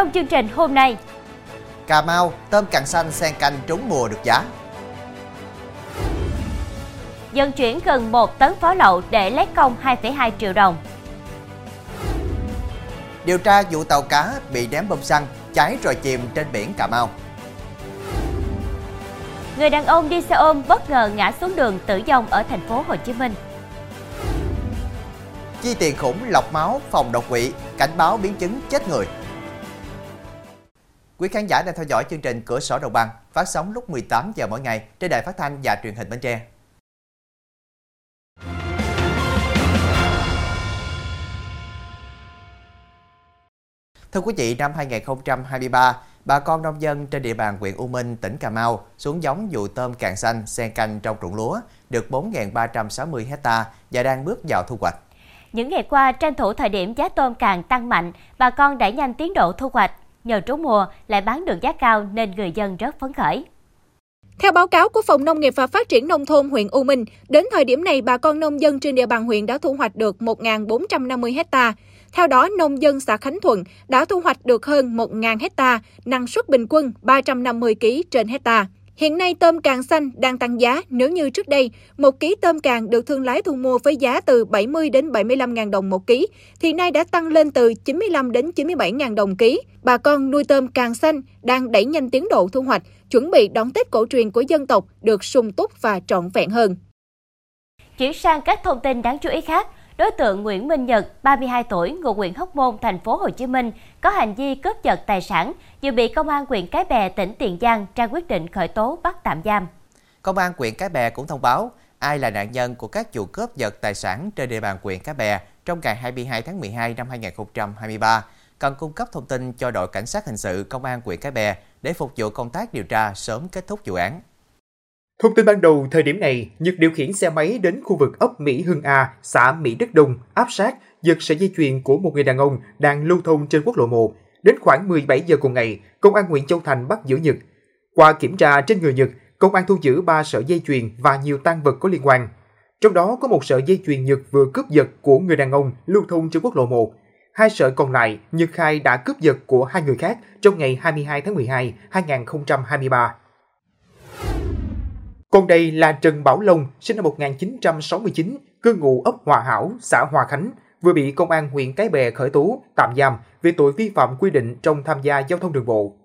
trong chương trình hôm nay. Cà Mau, tôm càng xanh sen canh trúng mùa được giá. Dân chuyển gần 1 tấn pháo lậu để lấy công 2,2 triệu đồng. Điều tra vụ tàu cá bị ném bom xăng cháy rồi chìm trên biển Cà Mau. Người đàn ông đi xe ôm bất ngờ ngã xuống đường tử vong ở thành phố Hồ Chí Minh. Chi tiền khủng lọc máu phòng đột quỵ, cảnh báo biến chứng chết người. Quý khán giả đang theo dõi chương trình Cửa sổ Đồng bằng phát sóng lúc 18 giờ mỗi ngày trên đài phát thanh và truyền hình Bến Tre. Thưa quý vị, năm 2023, bà con nông dân trên địa bàn huyện U Minh, tỉnh Cà Mau xuống giống vụ tôm càng xanh xen canh trong ruộng lúa được 4.360 hecta và đang bước vào thu hoạch. Những ngày qua, tranh thủ thời điểm giá tôm càng tăng mạnh, bà con đẩy nhanh tiến độ thu hoạch. Nhờ trú mùa lại bán được giá cao nên người dân rất phấn khởi. Theo báo cáo của Phòng Nông nghiệp và Phát triển Nông thôn huyện U Minh, đến thời điểm này bà con nông dân trên địa bàn huyện đã thu hoạch được 1.450 hecta. Theo đó, nông dân xã Khánh Thuận đã thu hoạch được hơn 1.000 hecta, năng suất bình quân 350 kg trên hecta. Hiện nay tôm càng xanh đang tăng giá. Nếu như trước đây, một ký tôm càng được thương lái thu mua với giá từ 70 đến 75 ngàn đồng một ký, thì nay đã tăng lên từ 95 đến 97 ngàn đồng ký. Bà con nuôi tôm càng xanh đang đẩy nhanh tiến độ thu hoạch, chuẩn bị đón Tết cổ truyền của dân tộc được sung túc và trọn vẹn hơn. Chuyển sang các thông tin đáng chú ý khác, đối tượng Nguyễn Minh Nhật, 32 tuổi, ngụ huyện Hóc Môn, thành phố Hồ Chí Minh, có hành vi cướp giật tài sản, vừa bị công an huyện Cái Bè, tỉnh Tiền Giang ra quyết định khởi tố bắt tạm giam. Công an huyện Cái Bè cũng thông báo ai là nạn nhân của các vụ cướp giật tài sản trên địa bàn huyện Cái Bè trong ngày 22 tháng 12 năm 2023 cần cung cấp thông tin cho đội cảnh sát hình sự công an huyện Cái Bè để phục vụ công tác điều tra sớm kết thúc vụ án. Thông tin ban đầu, thời điểm này, Nhật điều khiển xe máy đến khu vực ấp Mỹ Hưng A, xã Mỹ Đức Đông, áp sát, giật sợi dây chuyền của một người đàn ông đang lưu thông trên quốc lộ 1. Đến khoảng 17 giờ cùng ngày, công an huyện Châu Thành bắt giữ Nhật. Qua kiểm tra trên người Nhật, công an thu giữ 3 sợi dây chuyền và nhiều tang vật có liên quan. Trong đó có một sợi dây chuyền Nhật vừa cướp giật của người đàn ông lưu thông trên quốc lộ 1. Hai sợi còn lại, Nhật khai đã cướp giật của hai người khác trong ngày 22 tháng 12, 2023. Còn đây là Trần Bảo Long, sinh năm 1969, cư ngụ ấp Hòa Hảo, xã Hòa Khánh, vừa bị công an huyện Cái Bè khởi tố, tạm giam về tội vi phạm quy định trong tham gia giao thông đường bộ.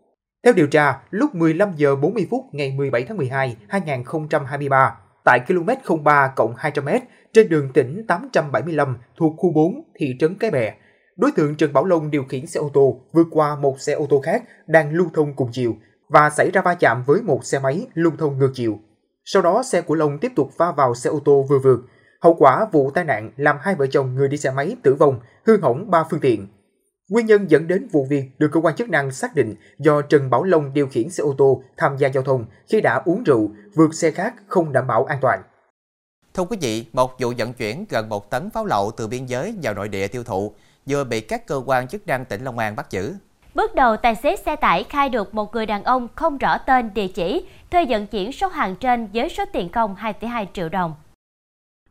Theo điều tra, lúc 15 giờ 40 phút ngày 17 tháng 12, 2023, tại km 03 200m trên đường tỉnh 875 thuộc khu 4 thị trấn Cái Bè, đối tượng Trần Bảo Long điều khiển xe ô tô vượt qua một xe ô tô khác đang lưu thông cùng chiều và xảy ra va chạm với một xe máy lưu thông ngược chiều. Sau đó xe của Long tiếp tục va vào xe ô tô vừa vượt. Hậu quả vụ tai nạn làm hai vợ chồng người đi xe máy tử vong, hư hỏng ba phương tiện. Nguyên nhân dẫn đến vụ việc được cơ quan chức năng xác định do Trần Bảo Long điều khiển xe ô tô tham gia giao thông khi đã uống rượu, vượt xe khác không đảm bảo an toàn. Thưa quý vị, một vụ vận chuyển gần một tấn pháo lậu từ biên giới vào nội địa tiêu thụ vừa bị các cơ quan chức năng tỉnh Long An bắt giữ. Bước đầu, tài xế xe tải khai được một người đàn ông không rõ tên địa chỉ thuê vận chuyển số hàng trên với số tiền công 2,2 triệu đồng.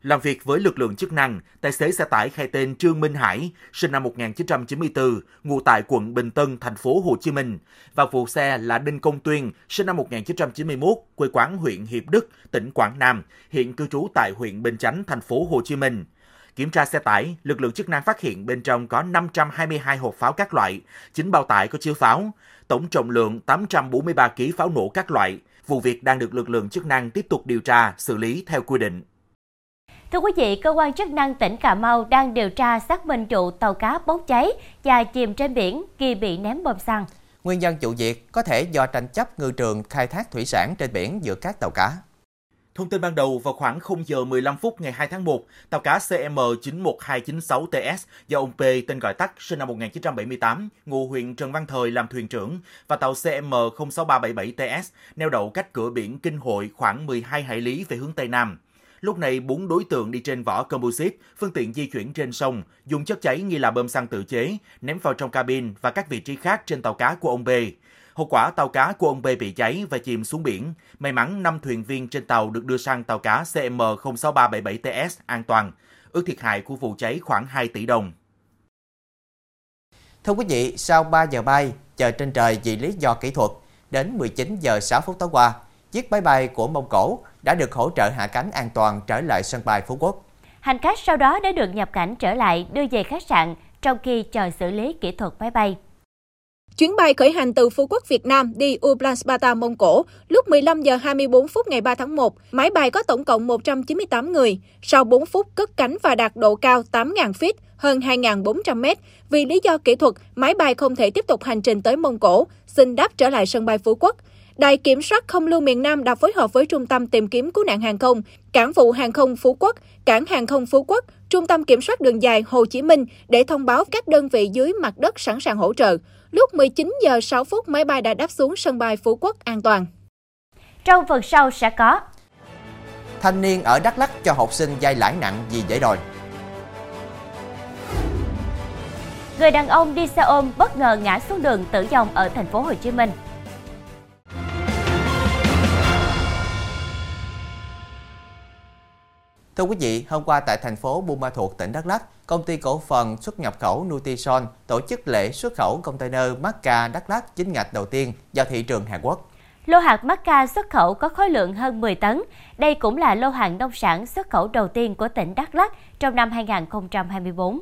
Làm việc với lực lượng chức năng, tài xế xe tải khai tên Trương Minh Hải, sinh năm 1994, ngụ tại quận Bình Tân, thành phố Hồ Chí Minh, và phụ xe là Đinh Công Tuyên, sinh năm 1991, quê quán huyện Hiệp Đức, tỉnh Quảng Nam, hiện cư trú tại huyện Bình Chánh, thành phố Hồ Chí Minh. Kiểm tra xe tải, lực lượng chức năng phát hiện bên trong có 522 hộp pháo các loại, 9 bao tải có chứa pháo, tổng trọng lượng 843 kg pháo nổ các loại. Vụ việc đang được lực lượng chức năng tiếp tục điều tra, xử lý theo quy định. Thưa quý vị, cơ quan chức năng tỉnh Cà Mau đang điều tra xác minh vụ tàu cá bốc cháy và chìm trên biển khi bị ném bom xăng. Nguyên nhân vụ việc có thể do tranh chấp ngư trường khai thác thủy sản trên biển giữa các tàu cá. Thông tin ban đầu vào khoảng 0 giờ 15 phút ngày 2 tháng 1, tàu cá CM 91296TS do ông P tên gọi tắt sinh năm 1978, ngụ huyện Trần Văn Thời làm thuyền trưởng và tàu CM 06377TS neo đậu cách cửa biển Kinh Hội khoảng 12 hải lý về hướng Tây Nam. Lúc này, bốn đối tượng đi trên vỏ composite, phương tiện di chuyển trên sông, dùng chất cháy nghi là bơm xăng tự chế, ném vào trong cabin và các vị trí khác trên tàu cá của ông B. Hậu quả tàu cá của ông B bị cháy và chìm xuống biển. May mắn 5 thuyền viên trên tàu được đưa sang tàu cá CM 06377TS an toàn. Ước thiệt hại của vụ cháy khoảng 2 tỷ đồng. Thưa quý vị, sau 3 giờ bay, chờ trên trời vì lý do kỹ thuật. Đến 19 giờ 6 phút tối qua, chiếc máy bay của Mông Cổ đã được hỗ trợ hạ cánh an toàn trở lại sân bay Phú Quốc. Hành khách sau đó đã được nhập cảnh trở lại đưa về khách sạn trong khi chờ xử lý kỹ thuật máy bay. Chuyến bay khởi hành từ Phú Quốc Việt Nam đi Ulaanbaatar Mông Cổ lúc 15 giờ 24 phút ngày 3 tháng 1. Máy bay có tổng cộng 198 người. Sau 4 phút cất cánh và đạt độ cao 8.000 feet, hơn 2.400 mét. Vì lý do kỹ thuật, máy bay không thể tiếp tục hành trình tới Mông Cổ, xin đáp trở lại sân bay Phú Quốc. Đài kiểm soát không lưu miền Nam đã phối hợp với Trung tâm tìm kiếm cứu nạn hàng không, Cảng vụ hàng không Phú Quốc, Cảng hàng không Phú Quốc, Trung tâm kiểm soát đường dài Hồ Chí Minh để thông báo các đơn vị dưới mặt đất sẵn sàng hỗ trợ. Lúc 19 giờ 6 phút, máy bay đã đáp xuống sân bay Phú Quốc an toàn. Trong phần sau sẽ có Thanh niên ở Đắk Lắk cho học sinh vay lãi nặng vì dễ đòi. Người đàn ông đi xe ôm bất ngờ ngã xuống đường tử vong ở thành phố Hồ Chí Minh. Thưa quý vị, hôm qua tại thành phố Buôn Ma Thuột, tỉnh Đắk Lắk, công ty cổ phần xuất nhập khẩu Nutison tổ chức lễ xuất khẩu container Macca Đắk Lắk chính ngạch đầu tiên vào thị trường Hàn Quốc. Lô hạt Macca xuất khẩu có khối lượng hơn 10 tấn. Đây cũng là lô hàng nông sản xuất khẩu đầu tiên của tỉnh Đắk Lắk trong năm 2024.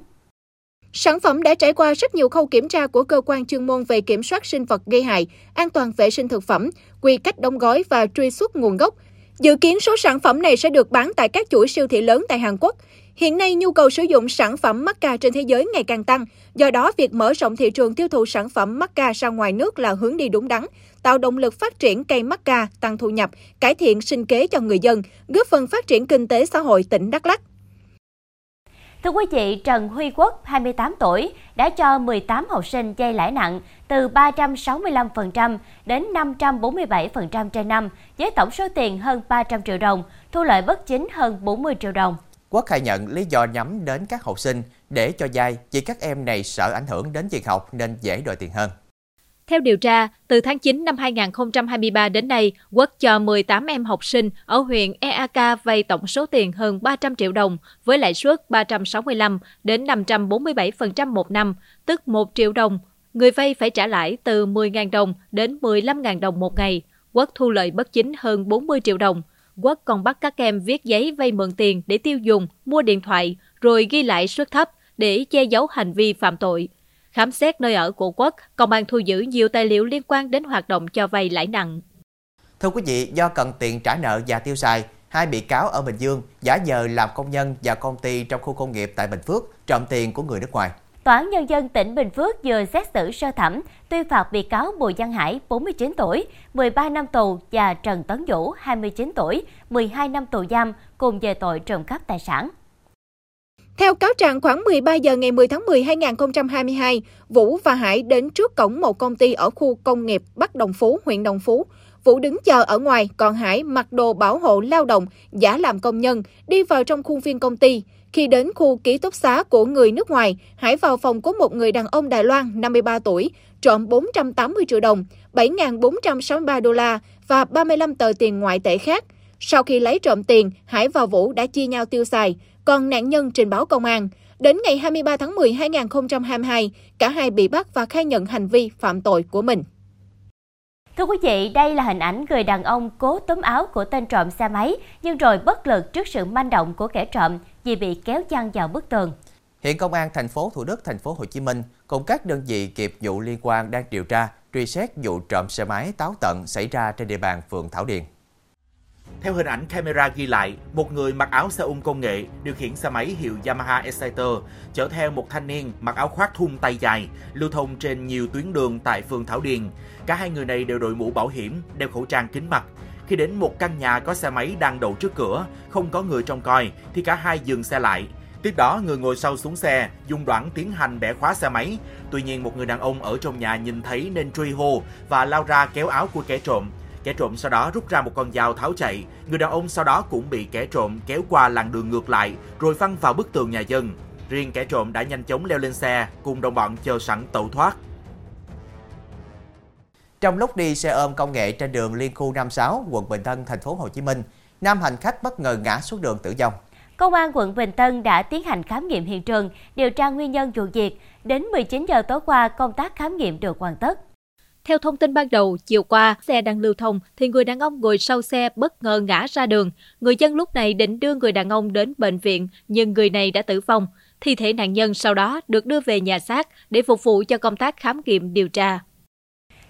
Sản phẩm đã trải qua rất nhiều khâu kiểm tra của cơ quan chuyên môn về kiểm soát sinh vật gây hại, an toàn vệ sinh thực phẩm, quy cách đóng gói và truy xuất nguồn gốc. Dự kiến số sản phẩm này sẽ được bán tại các chuỗi siêu thị lớn tại Hàn Quốc. Hiện nay, nhu cầu sử dụng sản phẩm Macca trên thế giới ngày càng tăng. Do đó, việc mở rộng thị trường tiêu thụ sản phẩm Macca ra ngoài nước là hướng đi đúng đắn, tạo động lực phát triển cây Macca, tăng thu nhập, cải thiện sinh kế cho người dân, góp phần phát triển kinh tế xã hội tỉnh Đắk Lắk. Thưa quý vị, Trần Huy Quốc, 28 tuổi, đã cho 18 học sinh dây lãi nặng từ 365% đến 547% trên năm, với tổng số tiền hơn 300 triệu đồng, thu lợi bất chính hơn 40 triệu đồng. Quốc khai nhận lý do nhắm đến các học sinh để cho dai vì các em này sợ ảnh hưởng đến việc học nên dễ đòi tiền hơn. Theo điều tra, từ tháng 9 năm 2023 đến nay, Quốc cho 18 em học sinh ở huyện EAK vay tổng số tiền hơn 300 triệu đồng với lãi suất 365 đến 547% một năm, tức 1 triệu đồng. Người vay phải trả lãi từ 10.000 đồng đến 15.000 đồng một ngày. Quốc thu lợi bất chính hơn 40 triệu đồng. Quốc còn bắt các em viết giấy vay mượn tiền để tiêu dùng, mua điện thoại, rồi ghi lại suất thấp để che giấu hành vi phạm tội. Khám xét nơi ở của Quốc, công an thu giữ nhiều tài liệu liên quan đến hoạt động cho vay lãi nặng. Thưa quý vị, do cần tiền trả nợ và tiêu xài, hai bị cáo ở Bình Dương giả nhờ làm công nhân và công ty trong khu công nghiệp tại Bình Phước trộm tiền của người nước ngoài. Tòa án Nhân dân tỉnh Bình Phước vừa xét xử sơ thẩm tuyên phạt bị cáo Bùi Văn Hải, 49 tuổi, 13 năm tù và Trần Tấn Vũ, 29 tuổi, 12 năm tù giam cùng về tội trộm cắp tài sản. Theo cáo trạng, khoảng 13 giờ ngày 10 tháng 10 2022, Vũ và Hải đến trước cổng một công ty ở khu công nghiệp Bắc Đồng Phú, huyện Đồng Phú. Vũ đứng chờ ở ngoài, còn Hải mặc đồ bảo hộ lao động, giả làm công nhân, đi vào trong khuôn viên công ty. Khi đến khu ký túc xá của người nước ngoài, Hải vào phòng của một người đàn ông Đài Loan 53 tuổi, trộm 480 triệu đồng, 7.463 đô la và 35 tờ tiền ngoại tệ khác. Sau khi lấy trộm tiền, Hải và Vũ đã chia nhau tiêu xài, còn nạn nhân trình báo công an. Đến ngày 23 tháng 10 2022, cả hai bị bắt và khai nhận hành vi phạm tội của mình. Thưa quý vị, đây là hình ảnh người đàn ông cố túm áo của tên trộm xe máy nhưng rồi bất lực trước sự manh động của kẻ trộm vì bị kéo chăn vào bức tường. Hiện công an thành phố Thủ Đức, thành phố Hồ Chí Minh cùng các đơn vị nghiệp vụ liên quan đang điều tra truy xét vụ trộm xe máy táo tận xảy ra trên địa bàn phường Thảo Điền. Theo hình ảnh camera ghi lại, một người mặc áo xe ôm công nghệ điều khiển xe máy hiệu Yamaha Exciter chở theo một thanh niên mặc áo khoác thun tay dài lưu thông trên nhiều tuyến đường tại phường Thảo Điền. Cả hai người này đều đội mũ bảo hiểm, đeo khẩu trang kính mặt. Khi đến một căn nhà có xe máy đang đậu trước cửa, không có người trông coi thì cả hai dừng xe lại. Tiếp đó, người ngồi sau xuống xe, dùng đoạn tiến hành bẻ khóa xe máy. Tuy nhiên, một người đàn ông ở trong nhà nhìn thấy nên truy hô và lao ra kéo áo của kẻ trộm. Kẻ trộm sau đó rút ra một con dao tháo chạy. Người đàn ông sau đó cũng bị kẻ trộm kéo qua làn đường ngược lại rồi văng vào bức tường nhà dân. Riêng kẻ trộm đã nhanh chóng leo lên xe cùng đồng bọn chờ sẵn tẩu thoát. Trong lúc đi xe ôm công nghệ trên đường Liên khu 56, quận Bình Tân, thành phố Hồ Chí Minh, nam hành khách bất ngờ ngã xuống đường tử vong. Công an quận Bình Tân đã tiến hành khám nghiệm hiện trường, điều tra nguyên nhân vụ việc. Đến 19 giờ tối qua, công tác khám nghiệm được hoàn tất. Theo thông tin ban đầu, chiều qua, xe đang lưu thông thì người đàn ông ngồi sau xe bất ngờ ngã ra đường. Người dân lúc này định đưa người đàn ông đến bệnh viện, nhưng người này đã tử vong. Thi thể nạn nhân sau đó được đưa về nhà xác để phục vụ cho công tác khám nghiệm điều tra.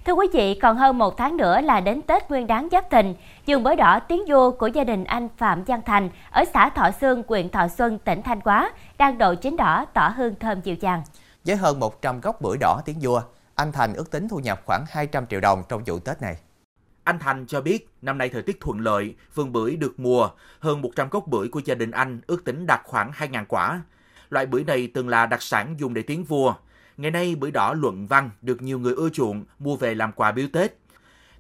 Thưa quý vị, còn hơn một tháng nữa là đến Tết Nguyên đáng Giáp Thìn, giường bới đỏ tiếng vua của gia đình anh Phạm Văn Thành ở xã Thọ Sương, huyện Thọ Xuân, tỉnh Thanh Hóa đang độ chín đỏ tỏ hương thơm dịu dàng. Với hơn 100 gốc bưởi đỏ tiếng vua, anh Thành ước tính thu nhập khoảng 200 triệu đồng trong vụ Tết này. Anh Thành cho biết năm nay thời tiết thuận lợi, vườn bưởi được mùa, hơn 100 gốc bưởi của gia đình anh ước tính đạt khoảng 2.000 quả. Loại bưởi này từng là đặc sản dùng để tiến vua. Ngày nay bưởi đỏ luận văn được nhiều người ưa chuộng mua về làm quà biếu Tết.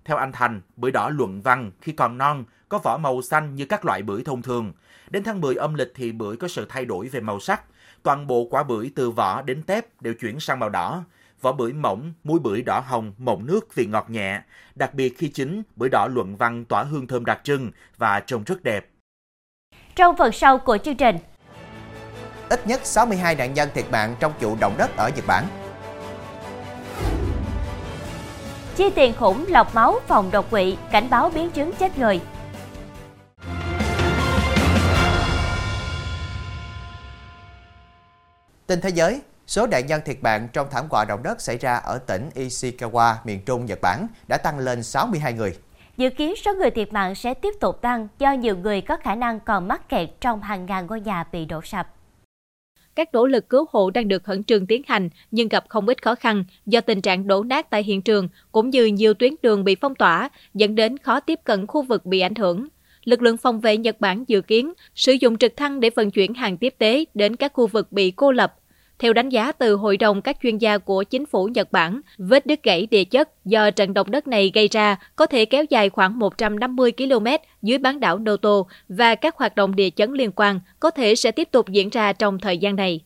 Theo anh Thành, bưởi đỏ luận văn khi còn non có vỏ màu xanh như các loại bưởi thông thường. Đến tháng 10 âm lịch thì bưởi có sự thay đổi về màu sắc. Toàn bộ quả bưởi từ vỏ đến tép đều chuyển sang màu đỏ. Vỏ bưởi mỏng, muối bưởi đỏ hồng, mọng nước vị ngọt nhẹ. Đặc biệt khi chín, bưởi đỏ luận văn tỏa hương thơm đặc trưng và trông rất đẹp. Trong phần sau của chương trình, Ít nhất 62 nạn nhân thiệt mạng trong vụ động đất ở Nhật Bản. chi tiền khủng lọc máu phòng đột quỵ, cảnh báo biến chứng chết người. Tin thế giới, số nạn nhân thiệt mạng trong thảm họa động đất xảy ra ở tỉnh Ishikawa, miền Trung, Nhật Bản đã tăng lên 62 người. Dự kiến số người thiệt mạng sẽ tiếp tục tăng do nhiều người có khả năng còn mắc kẹt trong hàng ngàn ngôi nhà bị đổ sập. Các nỗ lực cứu hộ đang được khẩn trương tiến hành, nhưng gặp không ít khó khăn do tình trạng đổ nát tại hiện trường cũng như nhiều tuyến đường bị phong tỏa, dẫn đến khó tiếp cận khu vực bị ảnh hưởng. Lực lượng phòng vệ Nhật Bản dự kiến sử dụng trực thăng để vận chuyển hàng tiếp tế đến các khu vực bị cô lập. Theo đánh giá từ Hội đồng các chuyên gia của chính phủ Nhật Bản, vết đứt gãy địa chất do trận động đất này gây ra có thể kéo dài khoảng 150 km dưới bán đảo Noto và các hoạt động địa chấn liên quan có thể sẽ tiếp tục diễn ra trong thời gian này.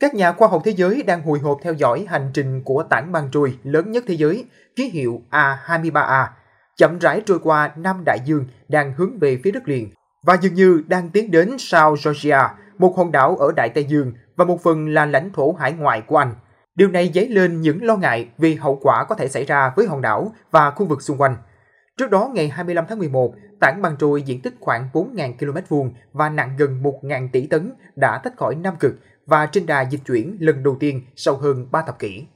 Các nhà khoa học thế giới đang hồi hộp theo dõi hành trình của tảng băng trôi lớn nhất thế giới, ký hiệu A23A, chậm rãi trôi qua Nam Đại Dương đang hướng về phía đất liền và dường như đang tiến đến South Georgia, một hòn đảo ở Đại Tây Dương và một phần là lãnh thổ hải ngoại của Anh. Điều này dấy lên những lo ngại vì hậu quả có thể xảy ra với hòn đảo và khu vực xung quanh. Trước đó, ngày 25 tháng 11, tảng băng trôi diện tích khoảng 4.000 km vuông và nặng gần 1.000 tỷ tấn đã tách khỏi Nam Cực và trên đà dịch chuyển lần đầu tiên sau hơn 3 thập kỷ.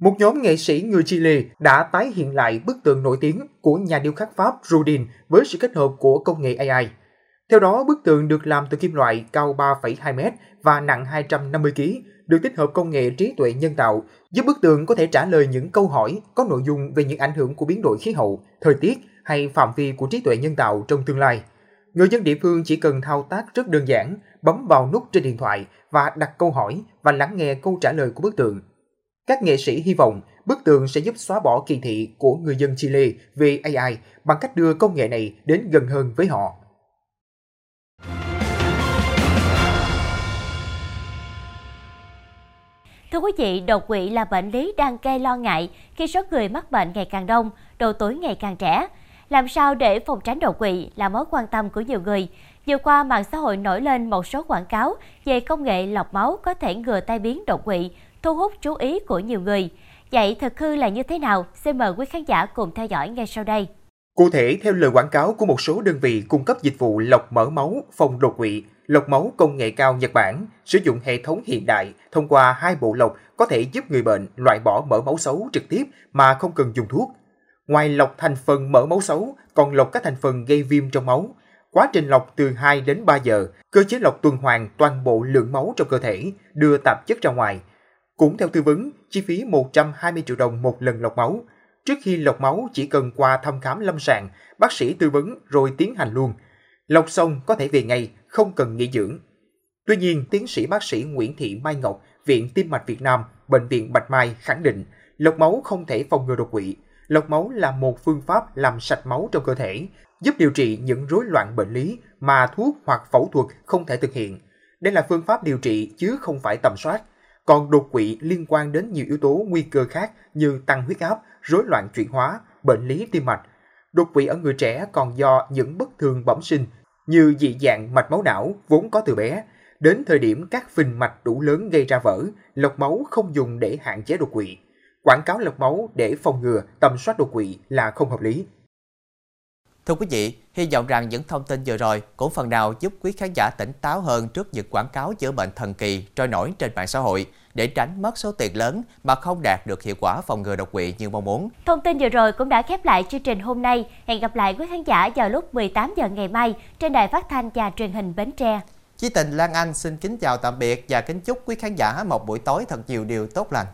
Một nhóm nghệ sĩ người Chile đã tái hiện lại bức tượng nổi tiếng của nhà điêu khắc Pháp Rodin với sự kết hợp của công nghệ AI. Theo đó, bức tường được làm từ kim loại cao 3,2 m và nặng 250 kg, được tích hợp công nghệ trí tuệ nhân tạo, giúp bức tường có thể trả lời những câu hỏi có nội dung về những ảnh hưởng của biến đổi khí hậu, thời tiết hay phạm vi của trí tuệ nhân tạo trong tương lai. Người dân địa phương chỉ cần thao tác rất đơn giản, bấm vào nút trên điện thoại và đặt câu hỏi và lắng nghe câu trả lời của bức tường. Các nghệ sĩ hy vọng bức tường sẽ giúp xóa bỏ kỳ thị của người dân Chile về AI bằng cách đưa công nghệ này đến gần hơn với họ. Thưa quý vị, đột quỵ là bệnh lý đang gây lo ngại khi số người mắc bệnh ngày càng đông, độ tuổi ngày càng trẻ. Làm sao để phòng tránh đột quỵ là mối quan tâm của nhiều người. Vừa qua, mạng xã hội nổi lên một số quảng cáo về công nghệ lọc máu có thể ngừa tai biến đột quỵ, thu hút chú ý của nhiều người. Vậy thực hư là như thế nào? Xin mời quý khán giả cùng theo dõi ngay sau đây. Cụ thể, theo lời quảng cáo của một số đơn vị cung cấp dịch vụ lọc mỡ máu phòng đột quỵ, lọc máu công nghệ cao Nhật Bản sử dụng hệ thống hiện đại thông qua hai bộ lọc có thể giúp người bệnh loại bỏ mỡ máu xấu trực tiếp mà không cần dùng thuốc. Ngoài lọc thành phần mỡ máu xấu, còn lọc các thành phần gây viêm trong máu. Quá trình lọc từ 2 đến 3 giờ, cơ chế lọc tuần hoàn toàn bộ lượng máu trong cơ thể, đưa tạp chất ra ngoài. Cũng theo tư vấn, chi phí 120 triệu đồng một lần lọc máu. Trước khi lọc máu chỉ cần qua thăm khám lâm sàng, bác sĩ tư vấn rồi tiến hành luôn. Lọc xong có thể về ngay, không cần nghỉ dưỡng. Tuy nhiên, tiến sĩ bác sĩ Nguyễn Thị Mai Ngọc, Viện Tim mạch Việt Nam, Bệnh viện Bạch Mai khẳng định lọc máu không thể phòng ngừa đột quỵ. Lọc máu là một phương pháp làm sạch máu trong cơ thể, giúp điều trị những rối loạn bệnh lý mà thuốc hoặc phẫu thuật không thể thực hiện. Đây là phương pháp điều trị chứ không phải tầm soát. Còn đột quỵ liên quan đến nhiều yếu tố nguy cơ khác như tăng huyết áp, rối loạn chuyển hóa, bệnh lý tim mạch. Đột quỵ ở người trẻ còn do những bất thường bẩm sinh như dị dạng mạch máu não vốn có từ bé. Đến thời điểm các phình mạch đủ lớn gây ra vỡ, lọc máu không dùng để hạn chế đột quỵ. Quảng cáo lọc máu để phòng ngừa tầm soát đột quỵ là không hợp lý. Thưa quý vị, hy vọng rằng những thông tin vừa rồi cũng phần nào giúp quý khán giả tỉnh táo hơn trước những quảng cáo chữa bệnh thần kỳ trôi nổi trên mạng xã hội để tránh mất số tiền lớn mà không đạt được hiệu quả phòng ngừa đột quỵ như mong muốn. Thông tin vừa rồi cũng đã khép lại chương trình hôm nay. Hẹn gặp lại quý khán giả vào lúc 18 giờ ngày mai trên đài phát thanh và truyền hình Bến Tre. Chí Tình Lan Anh xin kính chào tạm biệt và kính chúc quý khán giả một buổi tối thật nhiều điều tốt lành.